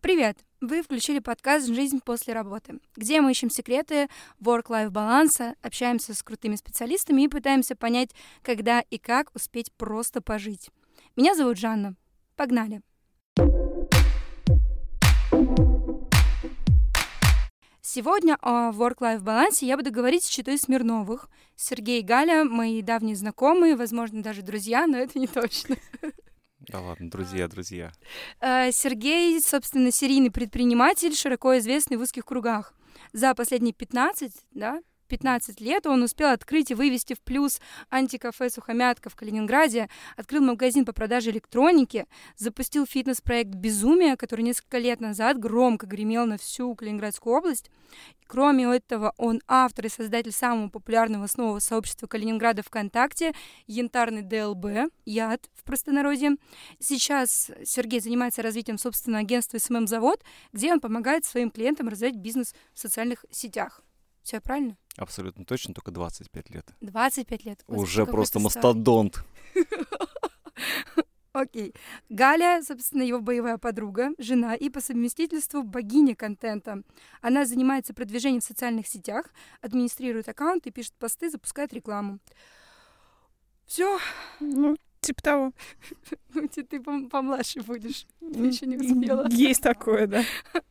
Привет! Вы включили подкаст «Жизнь после работы», где мы ищем секреты work-life баланса, общаемся с крутыми специалистами и пытаемся понять, когда и как успеть просто пожить. Меня зовут Жанна. Погнали! Сегодня о work-life балансе я буду говорить с читой Смирновых. Сергей и Галя — мои давние знакомые, возможно, даже друзья, но это не точно. Да ладно, друзья, друзья. Э, Сергей, собственно, серийный предприниматель, широко известный в узких кругах. За последние 15, да, 15 лет он успел открыть и вывести в плюс антикафе «Сухомятка» в Калининграде, открыл магазин по продаже электроники, запустил фитнес-проект «Безумие», который несколько лет назад громко гремел на всю Калининградскую область. Кроме этого, он автор и создатель самого популярного снова сообщества Калининграда ВКонтакте «Янтарный ДЛБ», «Яд» в простонародье. Сейчас Сергей занимается развитием собственного агентства «СММ-завод», где он помогает своим клиентам развивать бизнес в социальных сетях. Все правильно? Абсолютно точно, только 25 лет. 25 лет. Господи, Уже просто мастодонт. Окей. Галя, собственно, его боевая подруга, жена и по совместительству богиня контента. Она занимается продвижением в социальных сетях, администрирует аккаунты, пишет посты, запускает рекламу. Все. Ну, Типа того. Ну, ты помладше будешь. Ты еще не успела. Есть такое, да.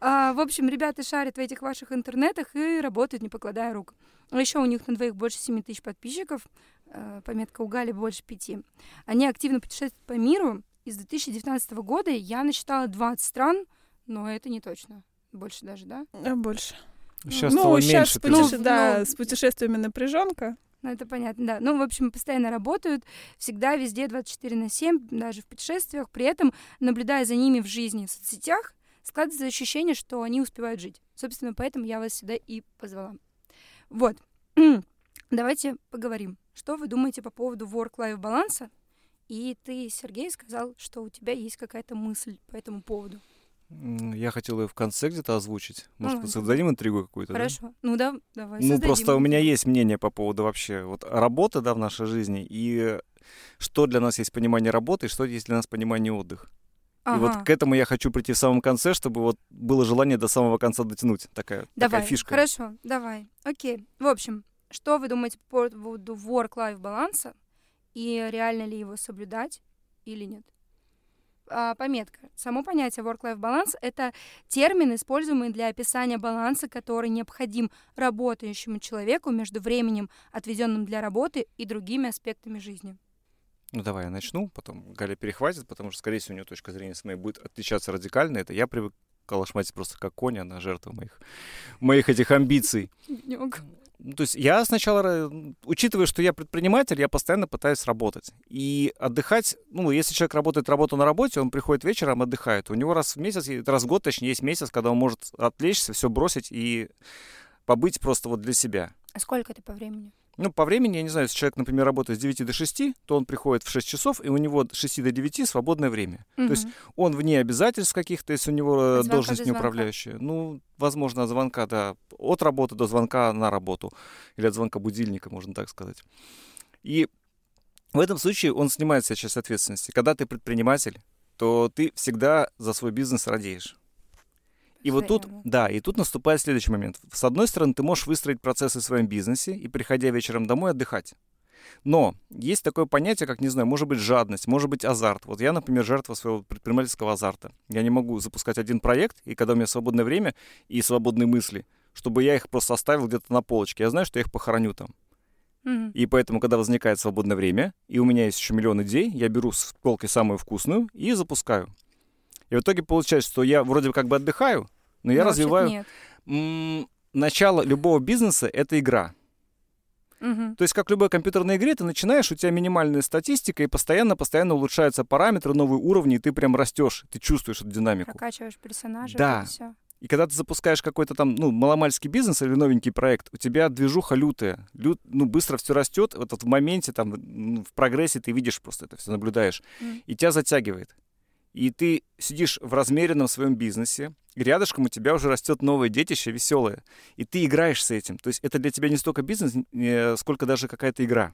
А, в общем, ребята шарят в этих ваших интернетах и работают, не покладая рук. А еще у них на двоих больше 7 тысяч подписчиков. А, пометка у Гали больше пяти. Они активно путешествуют по миру. Из 2019 года я насчитала 20 стран, но это не точно. Больше даже, да? А, больше. Сейчас ну, стало сейчас меньше. Путеше... Ну, да, ну, с путешествиями напряженка. Ну, это понятно, да. Ну, в общем, постоянно работают, всегда везде 24 на 7, даже в путешествиях. При этом, наблюдая за ними в жизни, в соцсетях, складывается ощущение, что они успевают жить. Собственно, поэтому я вас сюда и позвала. Вот. Давайте поговорим. Что вы думаете по поводу work-life баланса? И ты, Сергей, сказал, что у тебя есть какая-то мысль по этому поводу. Я хотел ее в конце где-то озвучить. Может, а, создадим интригу какую-то, Хорошо. Да? Ну да, давай. Ну, просто у меня есть мнение по поводу вообще вот работы, да, в нашей жизни, и что для нас есть понимание работы, и что есть для нас понимание отдыха. Ага. И вот к этому я хочу прийти в самом конце, чтобы вот было желание до самого конца дотянуть. Такая, давай, такая фишка. Хорошо, давай. Окей. В общем, что вы думаете по поводу work-life баланса и реально ли его соблюдать или нет? А, пометка. Само понятие work-life balance — это термин, используемый для описания баланса, который необходим работающему человеку между временем, отведенным для работы, и другими аспектами жизни. Ну, давай я начну, потом Галя перехватит, потому что, скорее всего, у нее точка зрения с моей будет отличаться радикально. Это я привык калашматить просто как конь, она жертва моих, моих этих амбиций. То есть я сначала, учитывая, что я предприниматель, я постоянно пытаюсь работать. И отдыхать, ну, если человек работает работу на работе, он приходит вечером, отдыхает. У него раз в месяц, раз в год, точнее, есть месяц, когда он может отвлечься, все бросить и побыть просто вот для себя. А сколько это по времени? Ну, по времени, я не знаю, если человек, например, работает с 9 до 6, то он приходит в 6 часов, и у него с 6 до 9 свободное время. Угу. То есть он вне обязательств каких-то, если у него э, от должность неуправляющая. Ну, возможно, от звонка, да, от работы до звонка на работу. Или от звонка будильника, можно так сказать. И в этом случае он снимает себя часть ответственности. Когда ты предприниматель, то ты всегда за свой бизнес радеешь. И вот тут, да, и тут наступает следующий момент. С одной стороны, ты можешь выстроить процессы в своем бизнесе и, приходя вечером домой, отдыхать. Но есть такое понятие, как, не знаю, может быть жадность, может быть азарт. Вот я, например, жертва своего предпринимательского азарта. Я не могу запускать один проект, и когда у меня свободное время и свободные мысли, чтобы я их просто оставил где-то на полочке. Я знаю, что я их похороню там. Mm-hmm. И поэтому, когда возникает свободное время, и у меня есть еще миллион идей, я беру с полки самую вкусную и запускаю. И в итоге получается, что я вроде как бы отдыхаю, но я но развиваю... Нет. Начало любого бизнеса — это игра. Угу. То есть, как в любой компьютерной игре, ты начинаешь, у тебя минимальная статистика, и постоянно-постоянно улучшаются параметры, новые уровни, и ты прям растешь, ты чувствуешь эту динамику. Прокачиваешь персонажа, да. и все. И когда ты запускаешь какой-то там, ну, маломальский бизнес или новенький проект, у тебя движуха лютая. Лют, ну, быстро все растет. Вот в моменте, там, ну, в прогрессе ты видишь просто это все, наблюдаешь. Mm. И тебя затягивает и ты сидишь в размеренном своем бизнесе, и рядышком у тебя уже растет новое детище, веселое, и ты играешь с этим. То есть это для тебя не столько бизнес, сколько даже какая-то игра.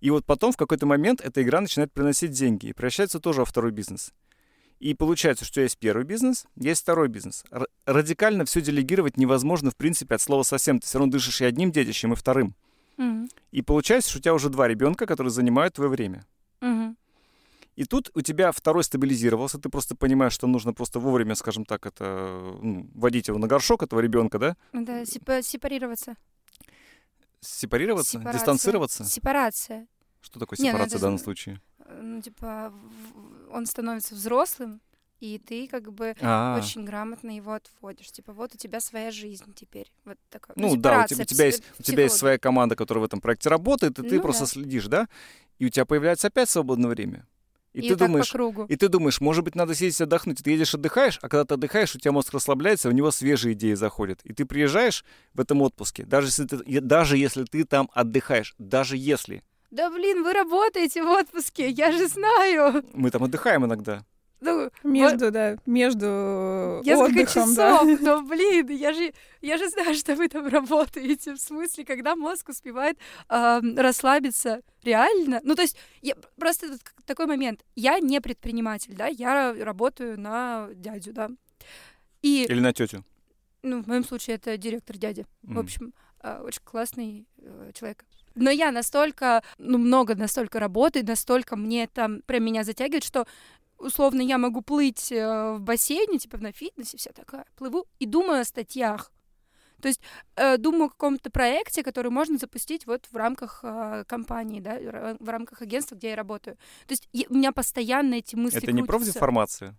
И вот потом в какой-то момент эта игра начинает приносить деньги и превращается тоже во второй бизнес. И получается, что есть первый бизнес, есть второй бизнес. Р- радикально все делегировать невозможно, в принципе, от слова совсем. Ты все равно дышишь и одним детищем, и вторым. Мгм. И получается, что у тебя уже два ребенка, которые занимают твое время. Мгм. И тут у тебя второй стабилизировался, ты просто понимаешь, что нужно просто вовремя, скажем так, это ну, водить его на горшок, этого ребенка, да? Да, сепа- сепарироваться. Сепарироваться, Сепарация. дистанцироваться. Сепарация. Что такое Не, ну сепарация в данном же- случае? Ну, типа, он становится взрослым, и ты как бы А, очень грамотно его отводишь. Типа, вот у тебя своя жизнь теперь. Вот такое. ну да, у тебя, сепарация, у тебя есть, у тебя есть своя команда, которая в этом проекте работает, и ты Ну просто да. следишь, да? И у тебя появляется опять свободное время. И, И ты думаешь, и ты думаешь, может быть, надо съездить отдохнуть. И ты едешь, отдыхаешь, а когда ты отдыхаешь, у тебя мозг расслабляется, у него свежие идеи заходят. И ты приезжаешь в этом отпуске, даже если ты, даже если ты там отдыхаешь, даже если. Да блин, вы работаете в отпуске, я же знаю. Мы там отдыхаем иногда. Ну, Между, да, между несколько отдыхом, да. часов, но блин, я же, я же знаю, что вы там работаете. В смысле, когда мозг успевает ам, расслабиться, реально. Ну, то есть, я, просто такой момент. Я не предприниматель, да, я работаю на дядю, да. И, Или на тетю. ну, в моем случае это директор дяди. В Мгм. общем, а, очень классный э, человек. Но я настолько, ну, много настолько работаю, настолько мне это прям меня затягивает, что условно я могу плыть э, в бассейне, типа на фитнесе, вся такая, плыву и думаю о статьях. То есть э, думаю о каком-то проекте, который можно запустить вот в рамках э, компании, да, в рамках агентства, где я работаю. То есть я- у меня постоянно эти мысли Это не крутятся. профдеформация.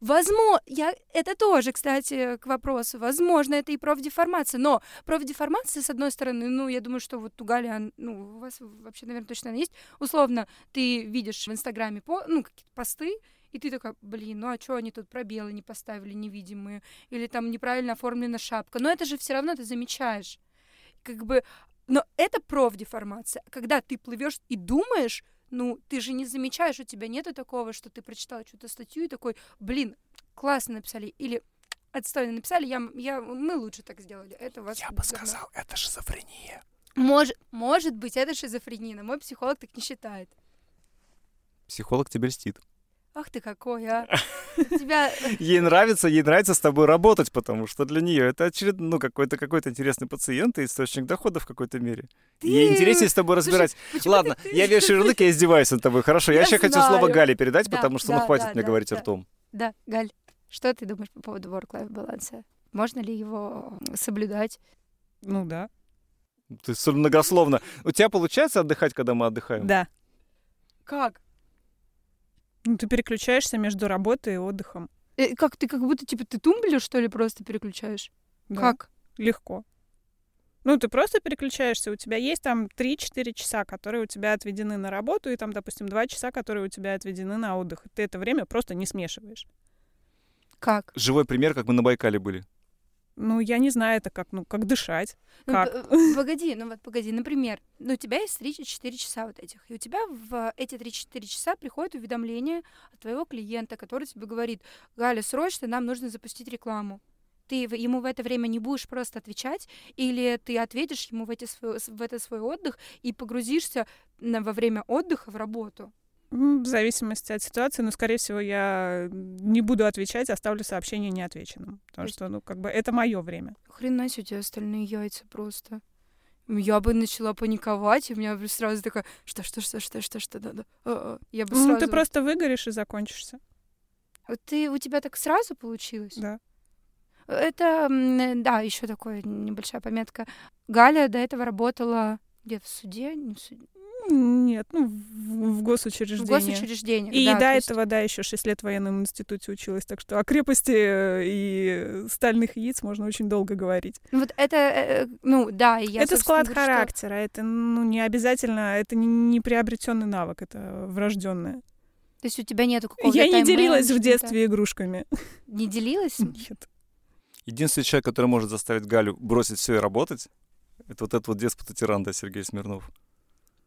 Возможно, я, это тоже, кстати, к вопросу. Возможно, это и профдеформация. Но профдеформация, с одной стороны, ну, я думаю, что вот у Гали, ну, у вас вообще, наверное, точно она есть. Условно, ты видишь в Инстаграме по, ну, какие-то посты, и ты такая, блин, ну а что они тут пробелы не поставили невидимые? Или там неправильно оформлена шапка? Но это же все равно ты замечаешь. Как бы... Но это профдеформация. Когда ты плывешь и думаешь, ну, ты же не замечаешь, у тебя нету такого, что ты прочитал что-то статью и такой, блин, классно написали, или отстойно написали, я, я, мы лучше так сделали. Это у вас говно». это шизофрения. Может, может быть, это шизофрения, но мой психолог так не считает. Психолог тебе льстит. Ах ты какой, а. Тебя... Ей нравится, ей нравится с тобой работать, потому что для нее это очередной, ну, какой-то какой-то интересный пациент и источник дохода в какой-то мере. Ей Ты- интереснее с тобой разбирать. Почему Ладно, ты- я вешаю ярлык, я издеваюсь над тобой. Хорошо, я, Я еще хочу слово знаю. Гале передать, Да, потому что, да, ну, хватит да, мне да, говорить да. ртом. Да, Галь, что ты думаешь по поводу work-life баланса? Можно ли его соблюдать? Ну да. Ты многословно. У тебя получается отдыхать, когда мы отдыхаем? Да. Как? Ну, ты переключаешься между работой и отдыхом. Э, как ты как будто типа ты тумблер, что ли, просто переключаешь? Да. Как? Легко. Ну, ты просто переключаешься, у тебя есть там 3-4 часа, которые у тебя отведены на работу, и там, допустим, 2 часа, которые у тебя отведены на отдых. Ты это время просто не смешиваешь. Как? Живой пример, как мы на Байкале были. Ну, я не знаю, это как, ну, как дышать. Ну, Как? погоди, ну вот погоди, например, ну, у тебя есть 3-4 часа вот этих, и у тебя в эти 3-4 часа приходит уведомление от твоего клиента, который тебе говорит, Галя, срочно нам нужно запустить рекламу. Ты ему в это время не будешь просто отвечать, или ты ответишь ему в, эти свой, в этот свой отдых и погрузишься на- во время отдыха в работу. В зависимости от ситуации, но, скорее всего, я не буду отвечать, оставлю сообщение неотвеченным. Потому есть- что, ну, как бы, это мое время. Хрена себе у тебя остальные яйца просто. Я бы начала паниковать, и у меня бы сразу такая, что, что, что, что, что, что, да, да. а, а». Я бы Ну, сразу... ты просто выгоришь и закончишься. Вот Ты, у тебя так сразу получилось? Да. Это, да, еще такая небольшая пометка. Галя до этого работала где в суде, не в суде, Нет, ну, в, в в госучреждении. И да, до есть- этого, да, еще 6 лет в военном институте училась, так что о крепости э, и стальных яиц можно очень долго говорить. Ну, вот это, э, ну, да, я, это склад говорю, что- характера, это ну, не обязательно, это не, не приобретенный навык, это врожденное. То есть у тебя нету какого-то Я не делилась в детстве игрушками. Не делилась? Нет. Единственный человек, который может заставить Галю бросить все и работать, это вот этот вот деспот и тиран, да, Сергей Смирнов.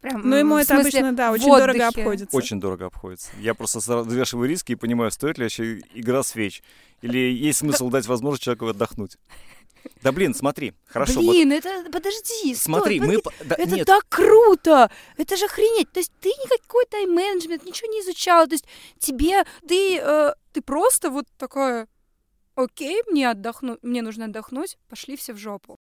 Прям, Но ему в это смысле, обычно, да, очень дорого обходится. Очень дорого обходится. Я просто взвешиваю риски и понимаю, стоит ли вообще игра свеч. Или есть смысл дать возможность человеку отдохнуть. Да блин, смотри, хорошо. Блин, вот... это подожди, смотри, стой, мы, подожди. да, это нет. так круто, это же охренеть. То есть ты никакой тайм-менеджмент, ничего не изучал, то есть тебе ты э, ты просто вот такая, окей, мне отдохну, мне нужно отдохнуть, пошли все в жопу.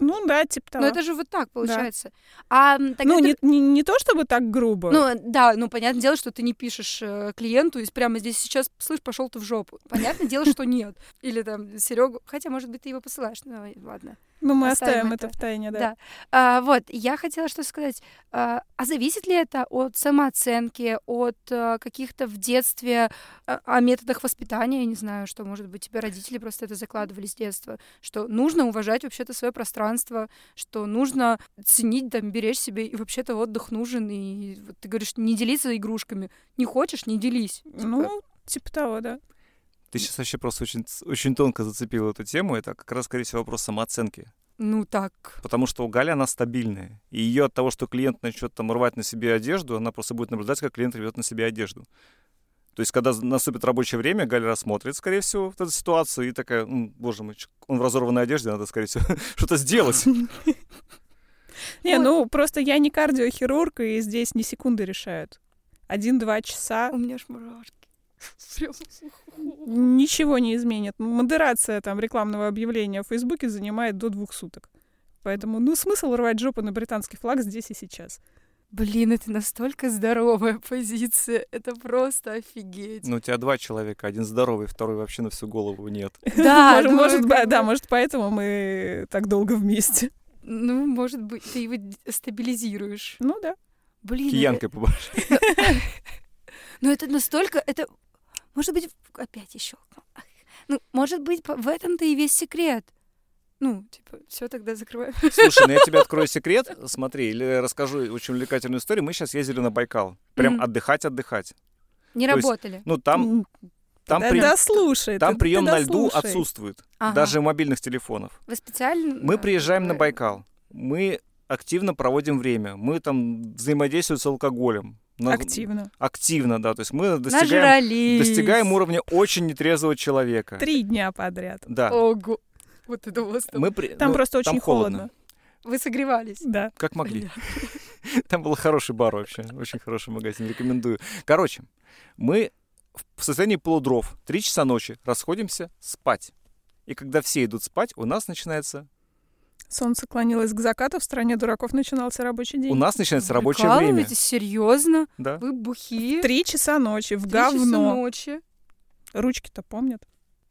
Ну да, типа того. Но это же вот так получается. А тогда ну, ты- не, не, не то чтобы так грубо. Ну, да, ну, понятное дело, что ты не пишешь э, клиенту и прямо здесь сейчас, слышь, пошел ты в жопу. Понятное дело, что нет. Или там Серегу, хотя, может быть, ты его посылаешь, ну, ладно. Ну, мы оставим оставим это. это в тайне, да. Да. А, вот, я хотела что сказать. А, а зависит ли это от самооценки, от а, каких-то в детстве а, о методах воспитания, я не знаю, что, может быть, тебе родители просто это закладывали с детства, что нужно уважать вообще-то свое пространство, что нужно ценить, там, беречь себе, и вообще-то отдых нужен, и вот ты говоришь, не делиться игрушками. Не хочешь, не делись. Типа, Ну, типа того, да. Ты сейчас вообще просто очень, очень тонко зацепила эту тему. Это как раз, скорее всего, вопрос самооценки. ну так. Потому что у Гали она стабильная. И ее от того, что клиент начнет там рвать на себе одежду, она просто будет наблюдать, как клиент рвет на себе одежду. То есть, когда наступит рабочее время, Галя рассмотрит, скорее всего, вот эту ситуацию и такая, «М, боже мой, он в разорванной одежде, надо, скорее всего, что-то сделать. Не, ну, просто я не кардиохирург, и здесь ни секунды решают. Один-два часа У меня ж мурашки. Ничего не изменит. Модерация там рекламного объявления в Фейсбуке занимает до двух суток. Поэтому, ну, смысл рвать жопу на британский флаг здесь и сейчас. Блин, это настолько здоровая позиция. Это просто офигеть. Ну, у тебя два человека, один здоровый, второй вообще на всю голову нет. Да, может, ну, да, может, поэтому мы так долго вместе. Ну, может быть, ты его стабилизируешь. Ну да. Блин, Киянкой побольше. это- ну это настолько, это, может быть, опять еще. Ну, может быть, в этом-то и весь секрет. Ну, типа, все тогда закрываем. Слушай, ну я тебе открою секрет. Смотри, или расскажу очень увлекательную историю. Мы сейчас ездили на Байкал. Прям Мгм. отдыхать-отдыхать. Не То есть- работали. Ну, там, там, да, при- да слушай. там ты- прием ты на льду отсутствует. Ага. Даже мобильных телефонов. Вы специально... Мы приезжаем на Байкал. Мы активно проводим время. Мы там взаимодействуем с алкоголем. На- Активно. Активно, да. То есть мы достигаем, Нажрались. достигаем уровня очень нетрезвого человека. Три дня подряд. Да. Ого. Вот это у вас там. Мы при- Там ну, просто там очень холодно. Вы согревались. Да. Как могли. Там был хороший бар вообще. Очень хороший магазин. Рекомендую. Короче, мы в состоянии полудров. Три часа ночи расходимся спать. И когда все идут спать, у нас начинается... Солнце клонилось к закату, в стране дураков начинался рабочий день. У нас начинается Вы рабочее время. Серьезно? Да. Вы бухие? Три часа ночи, в Три часа говно. ночи. Ручки-то помнят.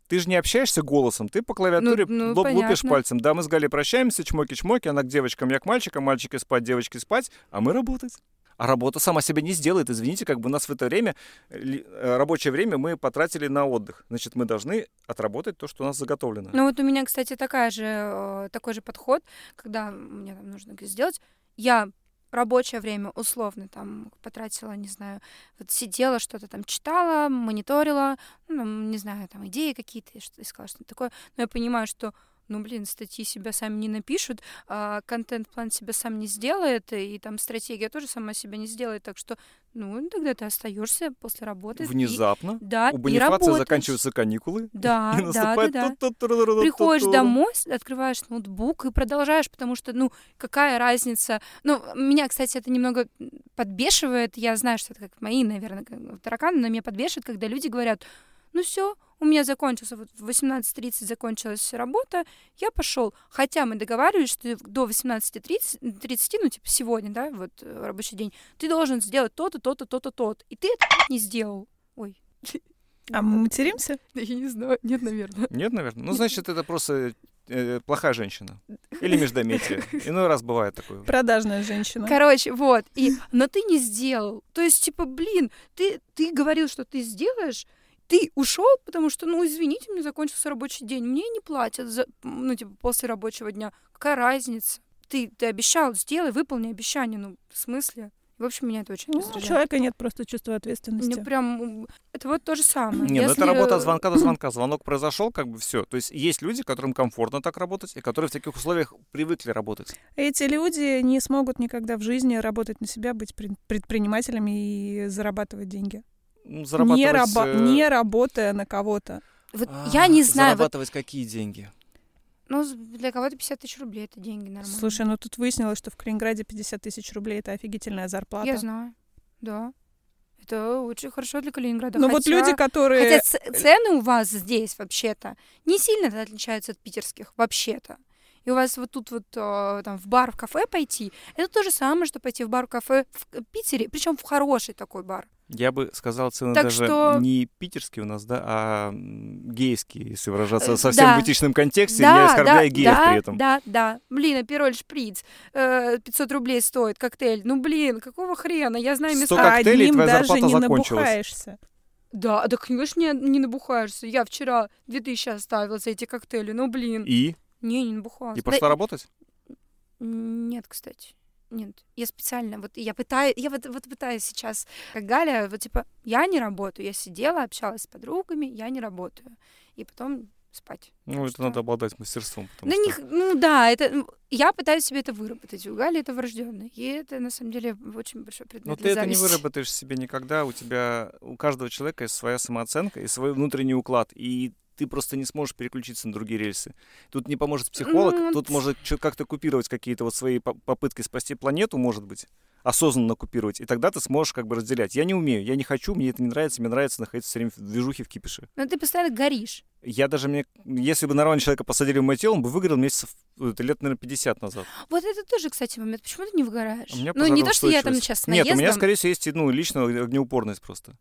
Ты же не общаешься голосом, ты по клавиатуре Ну, ну, лоб лупишь понятно. пальцем. Да, мы с Галей прощаемся, чмоки-чмоки, она к девочкам, я к мальчикам, мальчики спать, девочки спать, а мы работать. А работа сама себя не сделает. Извините, как бы у нас в это время, э, рабочее время мы потратили на отдых. Значит, мы должны отработать то, что у нас заготовлено. Ну вот у меня, кстати, такая же, э, такой же подход, когда мне там нужно сделать. Я рабочее время условно там потратила, не знаю, вот сидела, что-то там читала, мониторила, ну, не знаю, там идеи какие-то, искала, что-то такое. Но я понимаю, что ну, блин, статьи себя сами не напишут, а контент-план себя сам не сделает, и там стратегия тоже сама себя не сделает. Так что, ну, тогда ты остаешься после работы. и- Внезапно да, у и Бонифация заканчиваются каникулы, Да, и да, да, да. Приходишь домой, открываешь ноутбук и продолжаешь, потому что, ну, какая разница? Ну, меня, кстати, это немного подбешивает. Я знаю, что это как мои, наверное, тараканы, но меня подбешивает, когда люди говорят, ну все, у меня закончился, вот в 18.30 закончилась работа, я пошел. Хотя мы договаривались, что до 18.30, 30, ну, типа сегодня, да, вот э, рабочий день, ты должен сделать то-то, то-то, то-то, то-то. И ты это не сделал. Ой. А мы материмся? Да я не знаю, нет, наверное. Нет, наверное. Ну, значит, это просто э, плохая женщина. Или междометие. Иной раз бывает такое. Продажная женщина. Короче, вот. И, но ты не сделал. То есть, типа, блин, ты, ты говорил, что ты сделаешь, ты ушел, потому что, ну, извините, у меня закончился рабочий день, мне не платят, за, ну, типа, после рабочего дня. Какая разница? Ты, ты обещал, сделай, выполни обещание. Ну, в смысле? В общем, меня это очень Ну, у человека нет просто чувства ответственности. Мне прям... Это вот то же самое. Не, ну Если, это работа э, от звонка до звонка. Звонок произошел, как бы все. То есть есть люди, которым комфортно так работать, и которые в таких условиях привыкли работать. Эти люди не смогут никогда в жизни работать на себя, быть пред- предпринимателями и зарабатывать деньги. Ну, Не, зарабатывать, раба- э, не работая на кого-то. Вот а, я не знаю, вот Зарабатывать какие деньги? Ну, для кого-то 50 тысяч рублей это деньги нормально. Слушай, ну тут выяснилось, что в Калининграде 50 тысяч рублей это офигительная зарплата. Я знаю, да. Это очень хорошо для Калининграда. Но хотя, вот люди, которые... Хотя цены у вас здесь вообще-то не сильно отличаются от питерских, вообще-то. И у вас вот тут вот э, там в бар, в кафе пойти, это то же самое, что пойти в бар, в кафе в Питере, причем в хороший такой бар. Я бы сказал цены так даже что... не питерские у нас, да, а гейские, если выражаться э, совсем да. в этичном контексте, да, не оскорбляя да, геев да, при этом. Да, да. Блин, апероль шприц, э, 500 рублей стоит коктейль. Ну, блин, какого хрена? Я знаю места. 100 коктейлей, Одним твоя даже не набухаешься. Да, да, конечно, не, не набухаешься. Я вчера 2000 оставила за эти коктейли, ну, блин. И? Не, не набухалась. И пошла да... работать? Нет, кстати. Нет, я специально, вот я пытаюсь, я вот, вот пытаюсь сейчас, как Галя, вот типа, я не работаю, я сидела, общалась с подругами, я не работаю. И потом спать. Ну, это что... надо обладать мастерством. Да что... них, ну да, это я пытаюсь себе это выработать. У Гали это врожденное. И это на самом деле очень большой предмет. Но ты зависти. это не выработаешь себе никогда. У тебя у каждого человека есть своя самооценка и свой внутренний уклад. И ты просто не сможешь переключиться на другие рельсы. Тут не поможет психолог, mm-hmm. тут может как-то купировать какие-то вот свои попытки спасти планету, может быть, осознанно купировать, и тогда ты сможешь как бы разделять. Я не умею, я не хочу, мне это не нравится, мне нравится находиться все время в движухе, в кипише. Но ты постоянно горишь. Я даже, мне, если бы нормального человека посадили в мой тело, он бы выиграл месяцев это лет, наверное, 50 назад. Вот это тоже, кстати, момент. Почему ты не выгораешь? Меня ну, не то, что я там сейчас Нет, у меня, скорее всего, есть, ну, лично огнеупорность просто.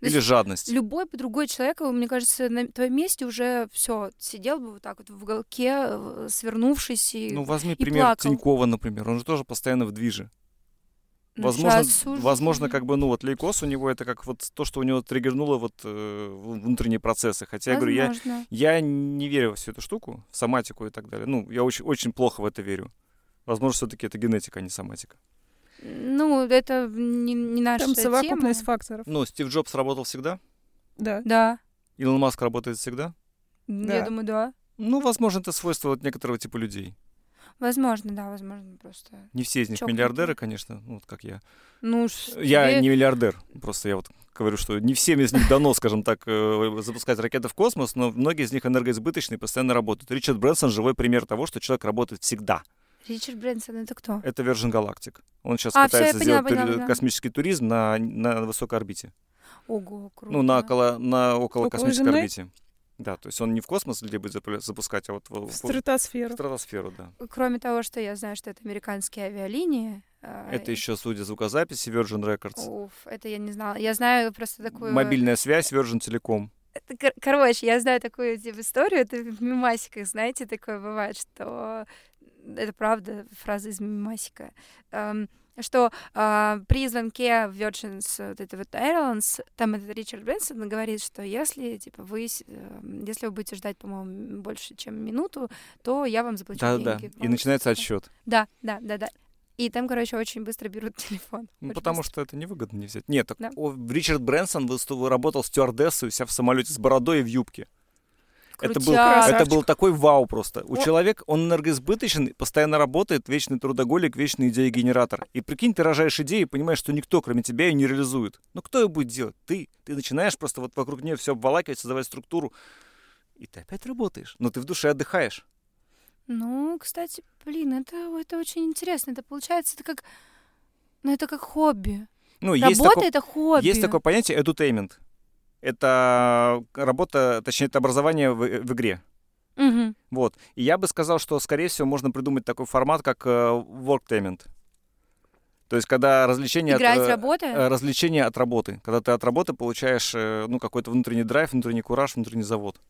Или жадность. Любой другой человек, мне кажется, на твоем месте уже все сидел бы вот так вот в уголке, свернувшись и Ну, возьми и пример плакал. Тинькова, например. Он же тоже постоянно в движе. Ну, возможно, возможно, как бы, ну, вот лейкоз у него это как вот то, что у него триггернуло вот э, внутренние процессы. Хотя возможно. я говорю, я, я не верю во всю эту штуку, в соматику и так далее. Ну, я очень, очень плохо в это верю. Возможно, все-таки это генетика, а не соматика. Ну, это не, не наша Там совокупность тема. факторов. Ну, Стив Джобс работал всегда? Да. Да. Илон Маск работает всегда? Да. Я думаю, да. Ну, возможно, это свойство вот некоторого типа людей. Возможно, да, возможно, просто. Не все из них Чокнутые. миллиардеры, конечно, ну, вот как я. Ну, я тебе... не миллиардер, просто я вот говорю, что не всем из них дано, скажем так, э, запускать ракеты в космос, но многие из них энергоизбыточные, постоянно работают. Ричард Брэнсон — живой пример того, что человек работает всегда. Ричард Брэнсон это кто? Это Virgin Galactic. Он сейчас а, пытается все, сделать поняла, поняла, космический туризм на, на высокой орбите. Ого, круто. Ну, на около, на около, около космической Земли? орбите. Да, то есть он не в космос людей будет запускать, а вот в, в стратосферу. В стратосферу, да. Кроме того, что я знаю, что это американские авиалинии. А, это еще судя звукозаписи Virgin Records. Уф, это я не знала. Я знаю просто такую... Мобильная связь Virgin Telecom. Это, короче, я знаю такую типа, историю, это в мемасиках, знаете, такое бывает, что это правда, фраза из мемасика, эм, что э, при звонке в Virgin вот это вот Airlines, там этот Ричард Бенсон говорит, что если, типа, вы, э, если вы будете ждать, по-моему, больше, чем минуту, то я вам заплачу да, деньги. Да, и начинается отсчет. Да, да, да, да. И там, короче, очень быстро берут телефон. Ну, потому быстро. что это невыгодно не взять. Нет, так да. Ричард Брэнсон работал стюардессой у себя в самолете с бородой и в юбке. Это был, это был такой вау просто. У О. человека, он энергоизбыточен, постоянно работает, вечный трудоголик, вечный идея-генератор. И прикинь, ты рожаешь идею и понимаешь, что никто, кроме тебя, ее не реализует. Ну кто ее будет делать? Ты. Ты начинаешь просто вот вокруг нее все обволакивать, создавать структуру. И ты опять работаешь. Но ты в душе отдыхаешь. Ну, кстати, блин, это, это очень интересно. Это получается, это как... Ну, это как хобби. Ну, Работа есть такое, это хобби. Есть такое понятие edutainment это работа, точнее, это образование в, в игре. Угу. Вот. И я бы сказал, что, скорее всего, можно придумать такой формат, как э, worktainment. То есть, когда развлечение от, работы? Э, развлечение от работы. Когда ты от работы получаешь, э, ну, какой-то внутренний драйв, внутренний кураж, внутренний завод.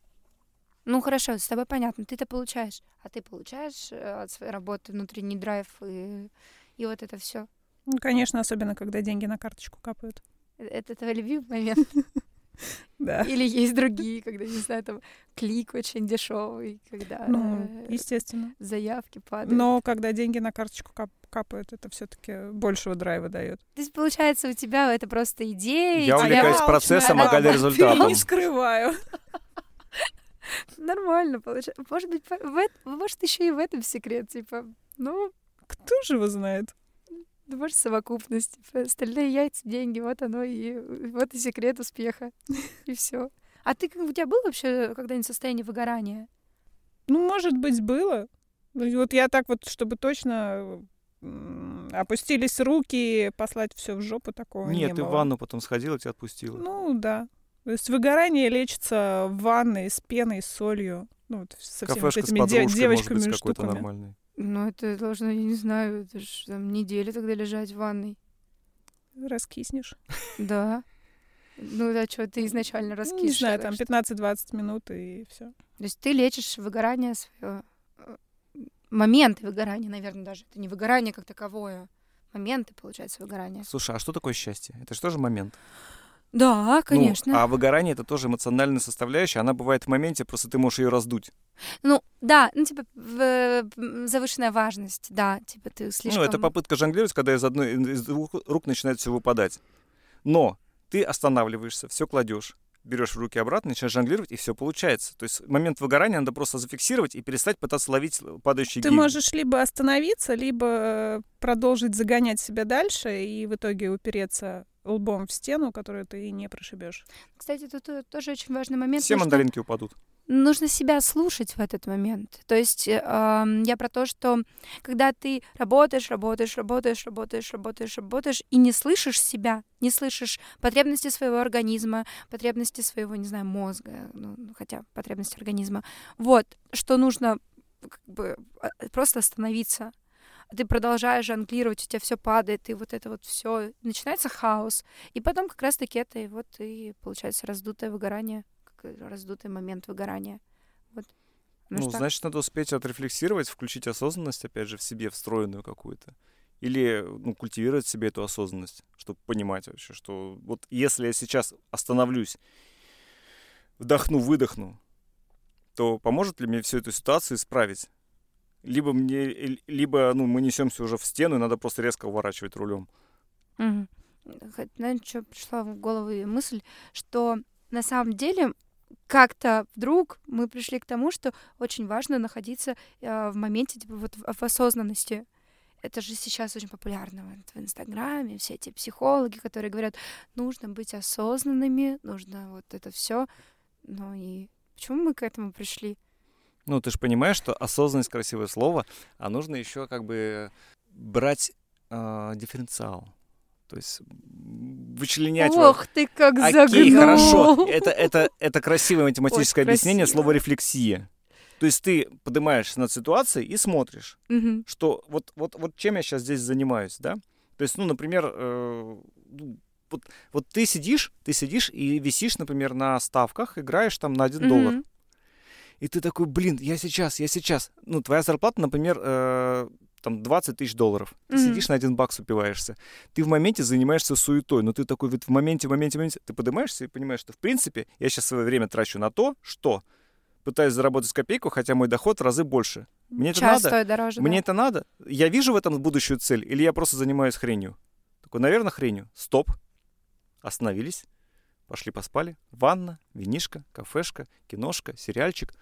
Ну, хорошо, с тобой понятно. Ты это получаешь. А ты получаешь э, от своей работы внутренний драйв и, и вот это все. Ну, конечно, особенно, когда деньги на карточку капают. Э, это твой любимый момент. Да. Или есть другие, когда, не знаю, там клик очень дешевый, когда ну, э, естественно. заявки падают. Но когда деньги на карточку кап капают, это все-таки большего драйва дает. То есть, получается, у тебя это просто идея. Я увлекаюсь процессом, а Галя результатом. не скрываю. Нормально получается. Может быть, может, еще и в этом секрет, типа, ну... Кто же его знает? Да, может, совокупность. Остальные яйца, деньги, вот оно и вот и секрет успеха. И все. А ты у тебя был вообще когда-нибудь состояние выгорания? Ну, может быть, было. Ну, вот я так вот, чтобы точно опустились руки, послать все в жопу такого Нет, не ты было. в ванну потом сходила, тебя отпустила. Ну, да. То есть выгорание лечится в ванной с пеной, с солью. Ну, вот со всеми вот Кафешка с этими де- девочками может быть, штуками. нормальный. Ну, это должно, я не знаю, это ж там неделю тогда лежать в ванной. Раскиснешь. Да. Ну, да, что ты изначально Ну, раскишешь. Не знаю, там что- 15-20 минут и все. То есть ты лечишь выгорание свое. Моменты выгорания, наверное, даже. Это не выгорание как таковое. Моменты, получается, выгорания. Слушай, а что такое счастье? Это же тоже момент. Да, конечно. Ну, а выгорание это тоже эмоциональная составляющая. Она бывает в моменте, просто ты можешь ее раздуть. Ну, да, ну, типа, завышенная важность, да, типа, ты слишком... Ну, это попытка жонглировать, когда из одной из двух рук начинает все выпадать. Но ты останавливаешься, все кладешь, берешь в руки обратно, начинаешь жонглировать, и все получается. То есть момент выгорания надо просто зафиксировать и перестать пытаться ловить падающие Ты можешь либо остановиться, либо э, продолжить загонять себя дальше и в итоге упереться лбом в стену, которую ты не прошибешь. Кстати, тут э, тоже очень важный момент. Все мандаринки упадут. нужно себя слушать в этот момент. То есть э, я про то, что когда ты работаешь, работаешь, работаешь, работаешь, работаешь, работаешь, и не слышишь себя, не слышишь потребности своего организма, потребности своего, не знаю, мозга, ну, хотя потребности организма, вот, что нужно как бы а, просто остановиться. Ты продолжаешь жонглировать, у тебя все падает, и вот это вот все начинается хаос. И потом как раз-таки это и вот и получается раздутое выгорание раздутый момент выгорания. Вот. Ну, что? значит, надо успеть отрефлексировать, включить осознанность, опять же, в себе, встроенную какую-то. Или ну, культивировать в себе эту осознанность, чтобы понимать вообще, что вот если я сейчас остановлюсь, вдохну, выдохну, то поможет ли мне всю эту ситуацию исправить? Либо мне, либо ну, мы несемся уже в стену, и надо просто резко уворачивать рулем. Хоть, Знаете, что пришла в голову мысль, что на самом деле как-то вдруг мы пришли к тому, что очень важно находиться э, в моменте, типа вот в осознанности. Это же сейчас очень популярно вот в Инстаграме, все эти психологи, которые говорят, нужно быть осознанными, нужно вот это все. Ну и почему мы к этому пришли? Ну, ты же понимаешь, что осознанность красивое слово, а нужно еще как бы брать э, дифференциал. То есть вычленять... Ох, ты как Окей, загнул! хорошо. Это, это, это красивое математическое Очень объяснение красиво. слова рефлексия. То есть ты поднимаешься над ситуацией и смотришь, Мгм. что вот, вот, вот чем я сейчас здесь занимаюсь, да? То есть, ну, например, э, ну, вот, вот ты сидишь, ты сидишь и висишь, например, на ставках, играешь там на один доллар. И ты такой, блин, я сейчас, я сейчас. Ну, твоя зарплата, например, э, там 20 тысяч долларов. Ты Мгм. сидишь на один бакс упиваешься. Ты в моменте занимаешься суетой, но ты такой вот в моменте, в моменте, в моменте. Ты поднимаешься и понимаешь, что в принципе я сейчас свое время трачу на то, что пытаюсь заработать копейку, хотя мой доход в разы больше. Мне это Час надо? стоит дороже. Мне да. это надо? Я вижу в этом будущую цель или я просто занимаюсь хренью? Такой, наверное, хренью. Стоп. Остановились. Пошли поспали. Ванна, винишка, кафешка, киношка, сериальчик.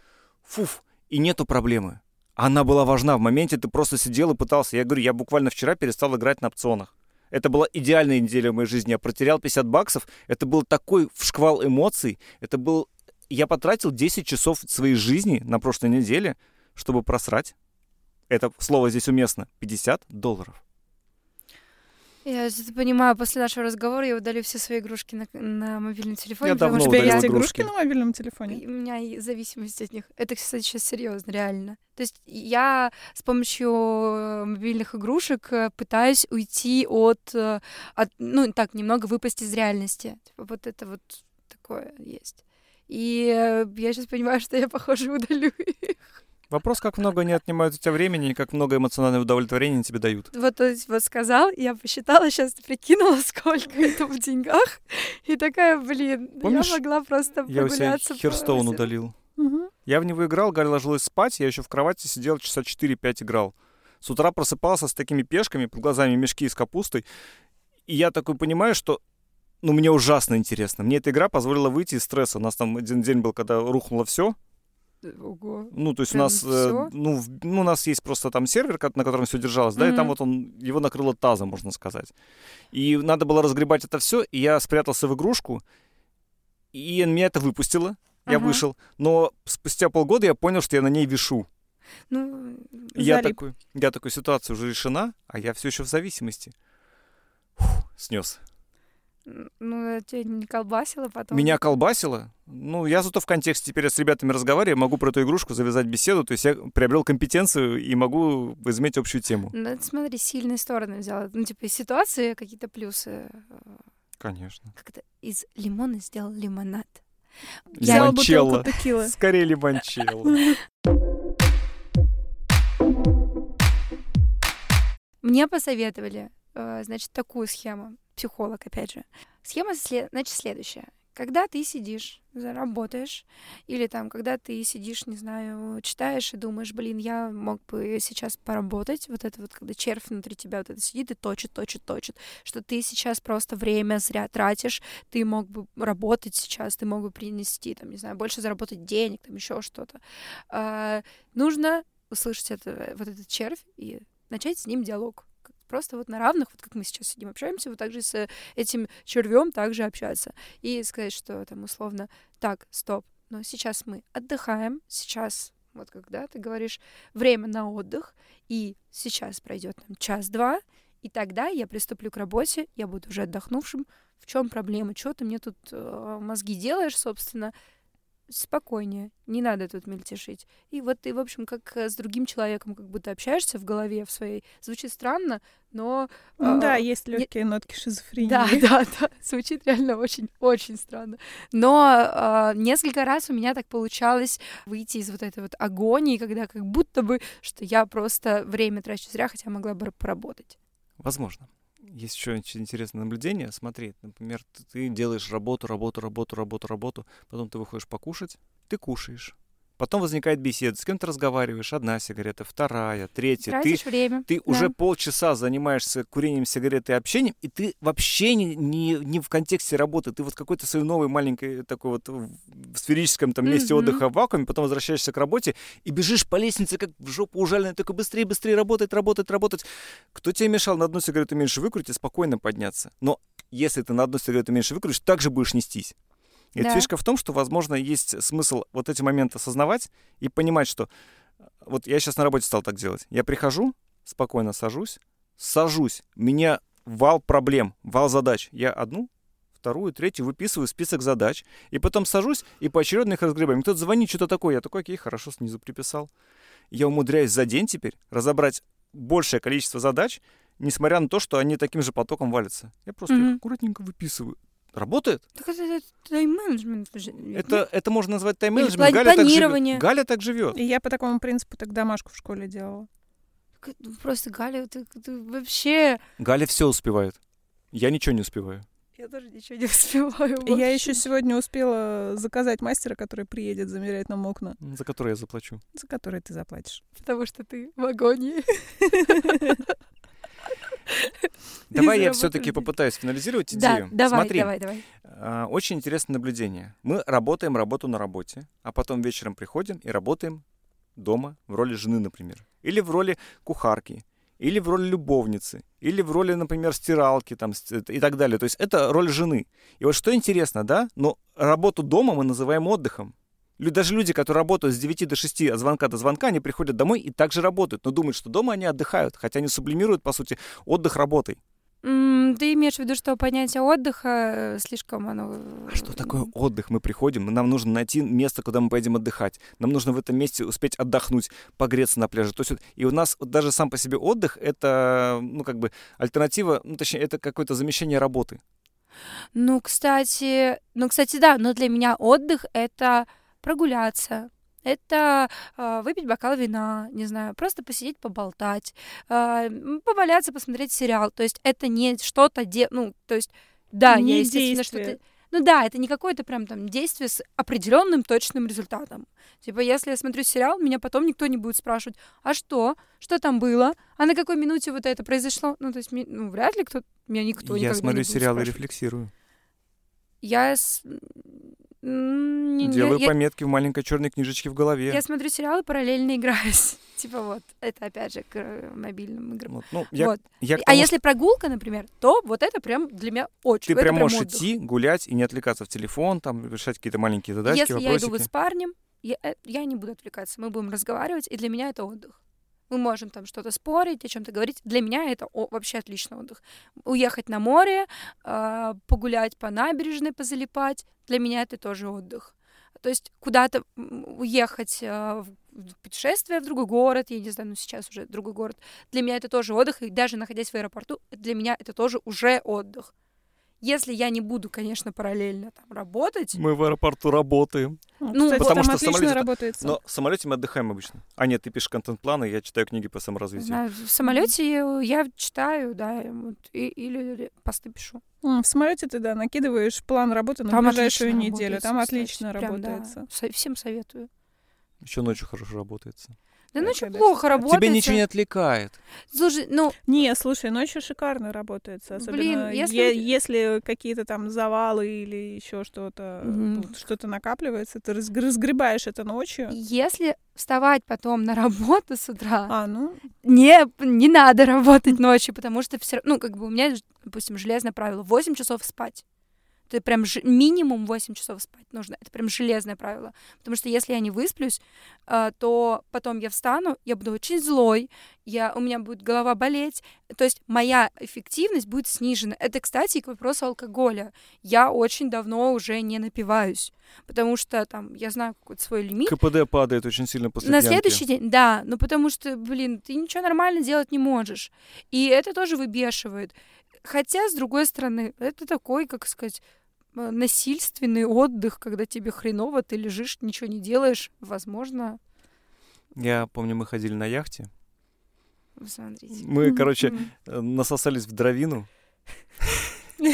Фуф. И нету проблемы. Она была важна. В моменте ты просто сидел и пытался. Я говорю, я буквально вчера перестал играть на опционах. Это была идеальная неделя в моей жизни. Я протерял 50 баксов. Это был такой шквал эмоций. Это был... Я потратил 10 часов своей жизни на прошлой неделе, чтобы просрать. Это слово здесь уместно. 50 долларов. Я это понимаю, после нашего разговора я удалю все свои игрушки на, на мобильном телефоне. Я потому давно У что есть я- игрушки на мобильном телефоне? У меня и зависимость от них. Это, кстати, сейчас серьезно, реально. То есть я с помощью э, мобильных игрушек э, пытаюсь уйти от, э, от ну так немного выпасть из реальности. Типа вот это вот такое есть. И я сейчас понимаю, что я, похоже, удалю их. Вопрос, как много они отнимают у тебя времени и как много эмоционального удовлетворения тебе дают. Вот, то есть, вот сказал, я посчитала, сейчас прикинула, сколько это в деньгах. И такая, блин, Помнишь, я могла просто Я у себя прогуляться. по Херстоун удалил. Мгм. Я в него играл, Галя ложилась спать, я еще в кровати сидел, часа 4-5 играл. С утра просыпался с такими пешками, под глазами мешки с капустой. И я такой понимаю, что ну, мне ужасно интересно. Мне эта игра позволила выйти из стресса. У нас там один день был, когда рухнуло все. Ого. Ну, то есть Прям у нас, э, ну, в- ну, у нас есть просто там сервер, на котором все держалось, да, и там вот он, его накрыло тазом, можно сказать. И надо было разгребать это все, и я спрятался в игрушку, и меня это выпустило. я ага. вышел, но спустя полгода я понял, что я на ней вишу. Ну, я такой, я такой, ситуация уже решена, а я все еще в зависимости. снес. Ну, тебя не колбасило потом? Меня колбасило. Ну, я зато в контексте теперь с ребятами разговариваю, могу про эту игрушку завязать беседу, то есть я приобрел компетенцию и могу изменить общую тему. Ну, это, смотри, сильные стороны взяла. Ну, типа, из ситуации какие-то плюсы. Э, Конечно. Как то из лимона сделал лимонад. Лимончелло. Скорее лимончелло. Мне посоветовали, значит, такую схему. Психолог, опять же. Схема, значит, следующая. Когда ты сидишь, работаешь, или там, когда ты сидишь, не знаю, читаешь и думаешь, блин, я мог бы сейчас поработать, вот это вот, когда червь внутри тебя вот это сидит и точит, точит, точит, что ты сейчас просто время зря тратишь, ты мог бы работать сейчас, ты мог бы принести, там, не знаю, больше заработать денег, там, еще что-то. А, нужно услышать это, вот этот червь и начать с ним диалог. Просто вот на равных, вот как мы сейчас сидим, общаемся, вот так же с этим червем также общаться. И сказать, что там условно, так, стоп, но сейчас мы отдыхаем, сейчас вот когда ты говоришь время на отдых, и сейчас пройдет там час-два, и тогда я приступлю к работе, я буду уже отдохнувшим. В чем проблема? Что ты мне тут э, мозги делаешь, собственно? Спокойнее, не надо тут мельтешить. И вот ты, в общем, как э, с другим человеком как будто общаешься в голове в своей. Звучит странно, но... Ну, э, да, есть легкие не... нотки шизофрении. Да, да, да, звучит реально очень-очень странно. Но э, несколько раз у меня так получалось выйти из вот этой вот агонии, когда как будто бы, что я просто время трачу зря, хотя могла бы поработать. Возможно есть еще очень интересное наблюдение. Смотри, например, ты делаешь работу, работу, работу, работу, работу, потом ты выходишь покушать, ты кушаешь. Потом возникает беседа, с кем ты разговариваешь, одна сигарета, вторая, третья. Тратишь ты, время. Ты да. уже полчаса занимаешься курением сигареты и общением, и ты вообще не, не, не в контексте работы, ты вот какой-то своей новой маленькой такой вот в сферическом там месте mm-hmm. отдыха в вакууме, потом возвращаешься к работе и бежишь по лестнице, как в жопу ужаленная, только быстрее, быстрее работать, работать, работать. Кто тебе мешал на одну сигарету меньше выкурить и спокойно подняться? Но если ты на одну сигарету меньше выкуришь, так же будешь нестись. И да. фишка в том, что, возможно, есть смысл вот эти моменты осознавать и понимать, что вот я сейчас на работе стал так делать. Я прихожу, спокойно сажусь, сажусь, меня вал проблем, вал задач. Я одну, вторую, третью выписываю список задач, и потом сажусь и поочередно их разгребаю. Кто-то звонит, что-то такое, я такой, окей, хорошо, снизу приписал. Я умудряюсь за день теперь разобрать большее количество задач, несмотря на то, что они таким же потоком валятся. Я просто mm-hmm. их аккуратненько выписываю. Работает? Так это, это тайм-менеджмент. Это, это можно назвать тайм-менеджмент. Галя планирование. Так живет. Галя так живет. И я по такому принципу так домашку в школе делала. Просто Галя, ты, ты вообще... Галя все успевает. Я ничего не успеваю. Я тоже ничего не успеваю. Вообще. Я еще сегодня успела заказать мастера, который приедет замерять нам окна. За который я заплачу. За который ты заплатишь. Потому что ты в агонии. Давай я все-таки попытаюсь финализировать идею. Да, давай, Смотри, давай, давай. А, очень интересное наблюдение. Мы работаем работу на работе, а потом вечером приходим и работаем дома в роли жены, например. Или в роли кухарки, или в роли любовницы, или в роли, например, стиралки там, и так далее. То есть это роль жены. И вот что интересно, да, но работу дома мы называем отдыхом. Даже люди, которые работают с 9 до 6 от звонка до звонка, они приходят домой и также работают, но думают, что дома они отдыхают, хотя они сублимируют, по сути, отдых работой. Ты имеешь в виду, что понятие отдыха э, слишком оно... А что такое отдых? Мы приходим, нам нужно найти место, куда мы поедем отдыхать. Нам нужно в этом месте успеть отдохнуть, погреться на пляже. То есть, и у нас даже сам по себе отдых — это, ну, как бы, альтернатива, ну, точнее, это какое-то замещение работы. Ну, кстати, ну, кстати, да, но для меня отдых — это прогуляться, это э, выпить бокал вина, не знаю, просто посидеть, поболтать, э, поваляться, посмотреть сериал. То есть это не что-то, де... ну, то есть, да, не я, естественно, что-то... Ну да, это не какое-то прям там действие с определенным точным результатом. Типа, если я смотрю сериал, меня потом никто не будет спрашивать, а что? Что там было? А на какой минуте вот это произошло? Ну, то есть, ну, вряд ли кто меня никто Я смотрю сериал и рефлексирую. Я Не, Делаю я, пометки в маленькой черной книжечке в голове. Я смотрю сериалы, параллельно играюсь. типа вот, это опять же к э, мобильным играм. Вот, ну, я, вот. Я а тому, если прогулка, например, то вот это прям для меня очень. Ты прям можешь отдых. идти, гулять и не отвлекаться в телефон, там решать какие-то маленькие задачки, Если вопросики. я иду с парнем, я, э, я не буду отвлекаться, мы будем разговаривать, и для меня это отдых. Мы можем там что-то спорить, о чем-то говорить. Для меня это о, вообще отличный отдых. Уехать на море, э, погулять по набережной, позалипать. Для меня это тоже отдых. То есть куда-то уехать э, в путешествие в другой город, я не знаю, ну сейчас уже другой город. Для меня это тоже отдых, и даже находясь в аэропорту, для меня это тоже уже отдых. Если я не буду, конечно, параллельно там работать. Мы в аэропорту работаем. Ну, ну Кстати, потому что в самолете, работает. Но в самолете мы отдыхаем обычно. А нет, ты пишешь контент-планы, я читаю книги по саморазвитию. Знаю, в самолете я читаю, да, вот, и, или посты пишу. В самолете ты, да, накидываешь план работы на Там ближайшую неделю. Там отлично кстати, работает. Да. Всем советую. Еще ночью хорошо работается. Да ночью плохо работает. Тебе ничего не отвлекает. Слушай, ну... Не, слушай, ночью шикарно работает. Особенно Блин, если... Е- если какие-то там завалы или еще что-то, mm-hmm. что-то накапливается, ты раз- разгребаешь это ночью. Если вставать потом на работу с утра, а, ну... не, не надо работать ночью, потому что все ну, как бы у меня, допустим, железное правило, 8 часов спать. Ты прям ж... минимум 8 часов спать нужно. Это прям железное правило. Потому что если я не высплюсь, э, то потом я встану, я буду очень злой, я, у меня будет голова болеть. То есть моя эффективность будет снижена. Это, кстати, к вопросу алкоголя. Я очень давно уже не напиваюсь. Потому что там я знаю какой-то свой лимит. КПД падает очень сильно после На пьянки. следующий день, да. Ну потому что, блин, ты ничего нормально делать не можешь. И это тоже выбешивает. Хотя, с другой стороны, это такой, как сказать, насильственный отдых, когда тебе хреново, ты лежишь, ничего не делаешь, возможно. Я помню, мы ходили на яхте. Смотрите. Мы, короче, э, насосались в дровину.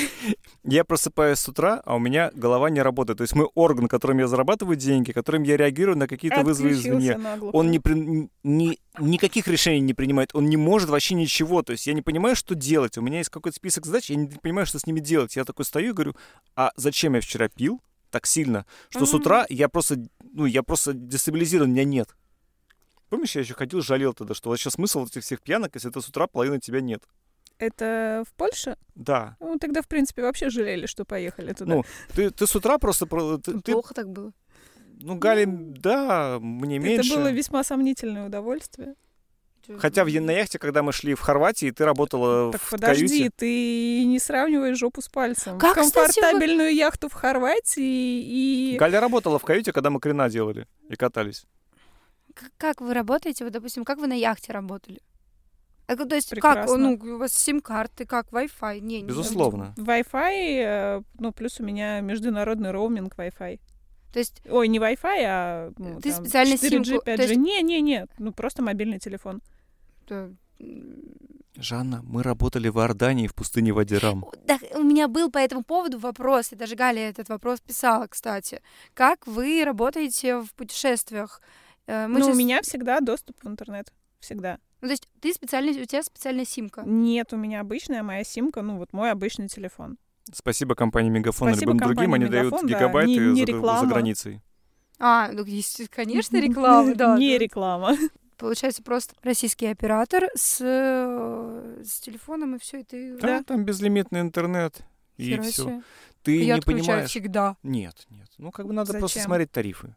Я просыпаюсь с утра, а у меня голова не работает. То есть мой орган, которым я зарабатываю деньги, которым я реагирую на какие-то вызовы извне, он не, при, не, никаких решений не принимает, он не может вообще ничего. То есть я не понимаю, что делать. У меня есть какой-то список задач, я не понимаю, что с ними делать. Я такой стою и говорю, а зачем я вчера пил так сильно, что mm-hmm. с утра я просто, ну, я просто дестабилизирован, меня нет. Помнишь, я еще ходил, жалел тогда, что вообще смысл этих всех пьянок, если это с утра половины тебя нет. Это в Польше? Да. Ну, тогда, в принципе, вообще жалели, что поехали туда. Ну, ты, ты с утра просто... Ты, Плохо так было. Ну, Галя, ну, да, мне меньше. Это было весьма сомнительное удовольствие. Хотя в, на яхте, когда мы шли в Хорватии, ты работала так в подожди, каюте. ты не сравниваешь жопу с пальцем. Как, Комфортабельную кстати, вы... яхту в Хорватии и... Галя работала в каюте, когда мы крена делали и катались. Как вы работаете? Вот, допустим, как вы на яхте работали? Это, то есть Прекрасно. как, ну, у вас сим-карты, как Wi-Fi? Не, Безусловно. Wi-Fi, э, ну, плюс у меня международный роуминг Wi-Fi. То есть... Ой, не Wi-Fi, а ну, ты там, специально 4G, симку... 5G. Есть... Не, не, не, ну просто мобильный телефон. Да. Жанна, мы работали в Иордании в пустыне Вадирам. Да, у меня был по этому поводу вопрос, и даже Галя этот вопрос писала, кстати. Как вы работаете в путешествиях? Э, мы ну, сейчас... у меня всегда доступ в интернет. Всегда. Ну, то есть ты специальный, у тебя специальная симка? Нет, у меня обычная моя симка, ну, вот мой обычный телефон. Спасибо компании Мегафон и любым другим, они дают да, гигабайты не, не за, за границей. А, ну, есть, конечно, реклама, да. Не реклама. Получается, просто российский оператор с, с телефоном, и все, и ты... Да, да, там безлимитный интернет, и все. Ты Я не понимаешь... всегда. Нет, нет. Ну, как бы надо Зачем? просто смотреть тарифы.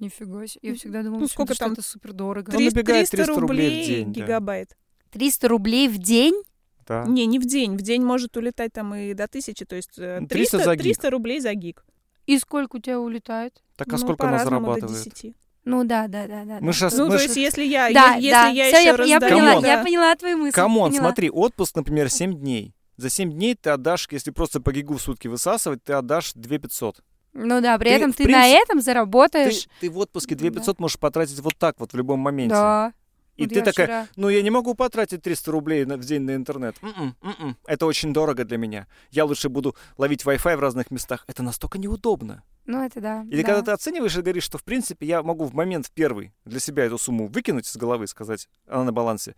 Нифига себе. Я всегда думала, ну, сколько что там? это супер дорого. 300, 300, 300 рублей в день, гигабайт. Да. 300 рублей в день? Да. Не, не в день. В день может улетать там и до тысячи. То есть 300, 300, за 300 рублей за гиг. И сколько у тебя улетает? Так а ну, сколько она зарабатывает? До 10. Ну да, да, да, да. Мы сейчас, ну, мы то есть, если я, да, если да. я Всё, еще я, раз я поняла, да. я поняла твои мысли. Come on, смотри, отпуск, например, 7 дней. За 7 дней ты отдашь, если просто по гигу в сутки высасывать, ты отдашь 2 500. Ну да, при ты, этом ты принципе, на этом заработаешь. Ты, ты в отпуске 2 500 да. можешь потратить вот так вот в любом моменте. Да. И вот ты такая, вчера... ну я не могу потратить 300 рублей в день на интернет. М-м, м-м. Это очень дорого для меня. Я лучше буду ловить Wi-Fi в разных местах. Это настолько неудобно. Ну это да. Или да. когда ты оцениваешь и говоришь, что в принципе я могу в момент в первый для себя эту сумму выкинуть из головы, сказать, она на балансе,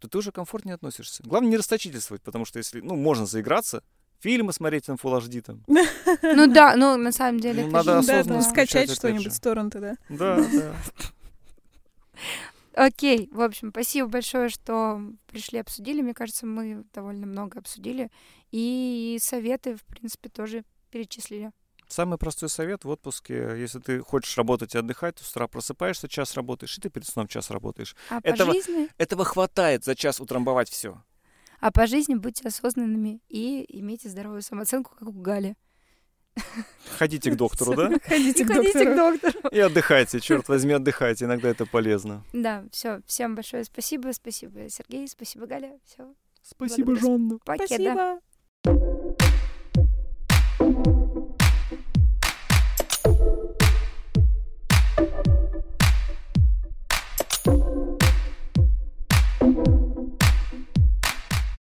то ты уже комфортнее относишься. Главное не расточительствовать, потому что если, ну, можно заиграться, фильмы смотреть на Full HD там. Ну да, ну на самом деле. Ну, надо осознанно скачать что-нибудь с торрента, да? Да, да. Окей, в общем, спасибо большое, что пришли, обсудили. Мне кажется, мы довольно много обсудили. И советы, в принципе, тоже перечислили. Самый простой совет в отпуске, если ты хочешь работать и отдыхать, то с утра просыпаешься, час работаешь, и ты перед сном час работаешь. А этого, по жизни? этого хватает за час утрамбовать все. А по жизни будьте осознанными и имейте здоровую самооценку, как у Гали. Ходите к доктору, да? Ходите, к, Ходите доктору. к доктору. И отдыхайте, черт возьми, отдыхайте. Иногда это полезно. Да, все. Всем большое спасибо. Спасибо, Сергей. Спасибо, Галя. Все. Спасибо, Жанна. Покеда. Спасибо.